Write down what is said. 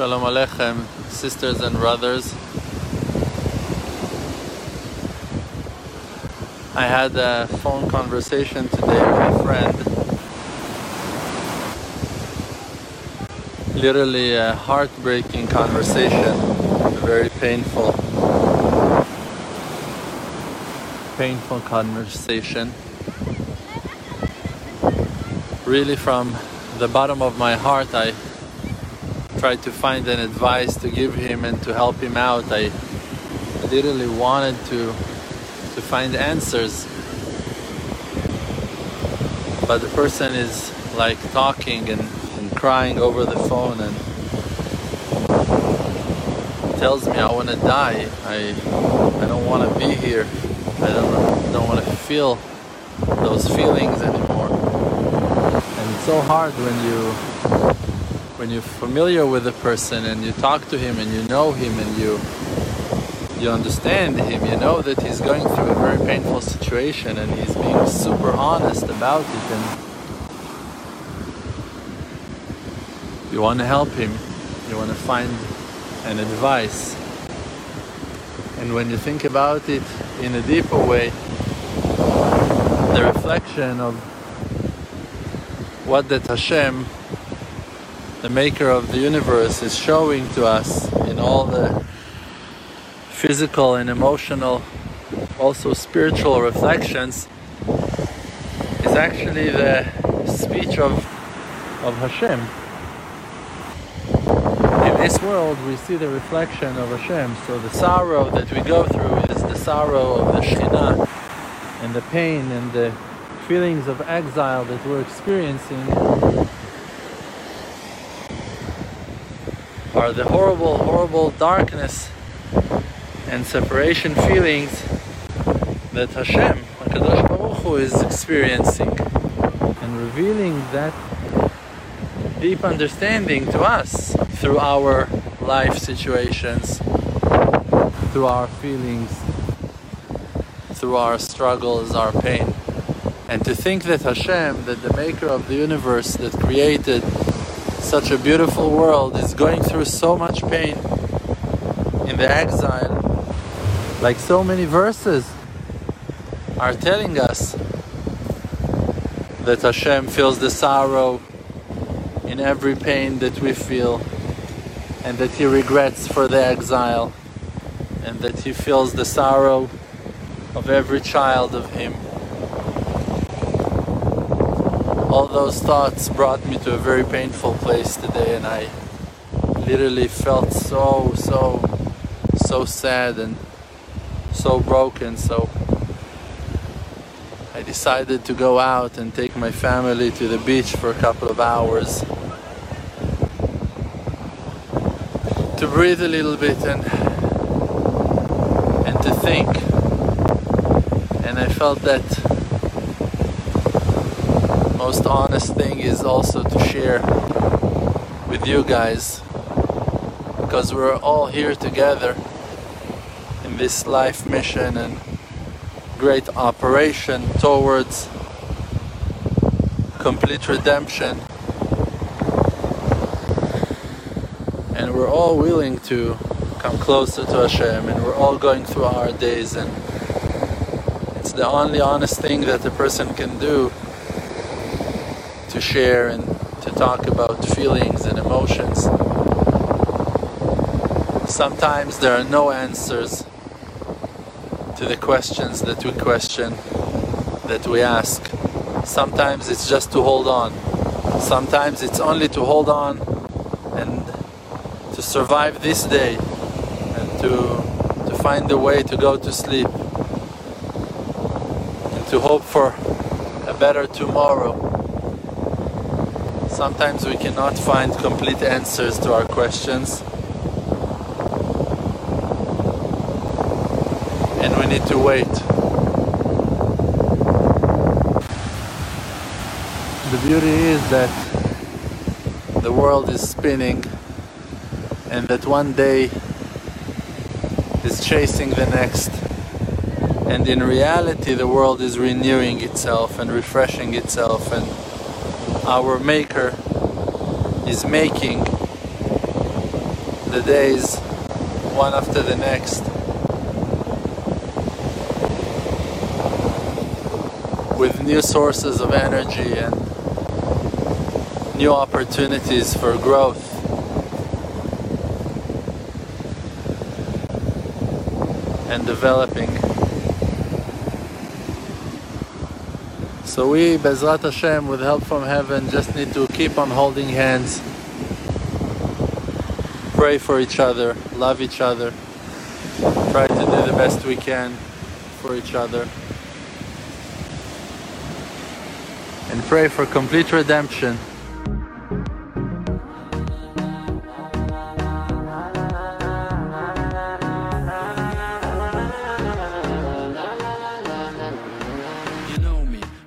Shalom Aleichem, sisters and brothers. I had a phone conversation today with a friend. Literally a heartbreaking conversation, very painful. Painful conversation. Really, from the bottom of my heart, I tried to find an advice to give him and to help him out. I literally wanted to to find answers. But the person is like talking and, and crying over the phone and tells me I want to die. I I don't want to be here. I don't don't want to feel those feelings anymore. And it's so hard when you when you're familiar with a person and you talk to him and you know him and you you understand him, you know that he's going through a very painful situation and he's being super honest about it and you want to help him, you want to find an advice. And when you think about it in a deeper way, the reflection of what that Hashem the maker of the universe is showing to us in all the physical and emotional, also spiritual reflections, is actually the speech of, of Hashem. In this world, we see the reflection of Hashem. So the sorrow that we go through is the sorrow of the Shekhinah and the pain and the feelings of exile that we're experiencing are the horrible, horrible darkness and separation feelings that Hashem, HaKadosh Baruch Hu, is experiencing and revealing that deep understanding to us through our life situations, through our feelings, through our struggles, our pain. And to think that Hashem, that the maker of the universe that created such a beautiful world is going through so much pain in the exile. Like so many verses are telling us that Hashem feels the sorrow in every pain that we feel and that He regrets for the exile and that He feels the sorrow of every child of Him all those thoughts brought me to a very painful place today and I literally felt so so so sad and so broken so I decided to go out and take my family to the beach for a couple of hours. To breathe a little bit and and to think. And I felt that most honest thing is also to share with you guys. Because we're all here together in this life mission and great operation towards complete redemption. And we're all willing to come closer to Hashem and we're all going through our days and it's the only honest thing that a person can do to share and to talk about feelings and emotions. Sometimes there are no answers to the questions that we question, that we ask. Sometimes it's just to hold on. Sometimes it's only to hold on and to survive this day and to, to find a way to go to sleep and to hope for a better tomorrow. Sometimes we cannot find complete answers to our questions. And we need to wait. The beauty is that the world is spinning and that one day is chasing the next. And in reality, the world is renewing itself and refreshing itself and our Maker is making the days one after the next with new sources of energy and new opportunities for growth. And developing. So we, Bezrat Hashem, with help from heaven, just need to keep on holding hands, pray for each other, love each other, try to do the best we can for each other, and pray for complete redemption.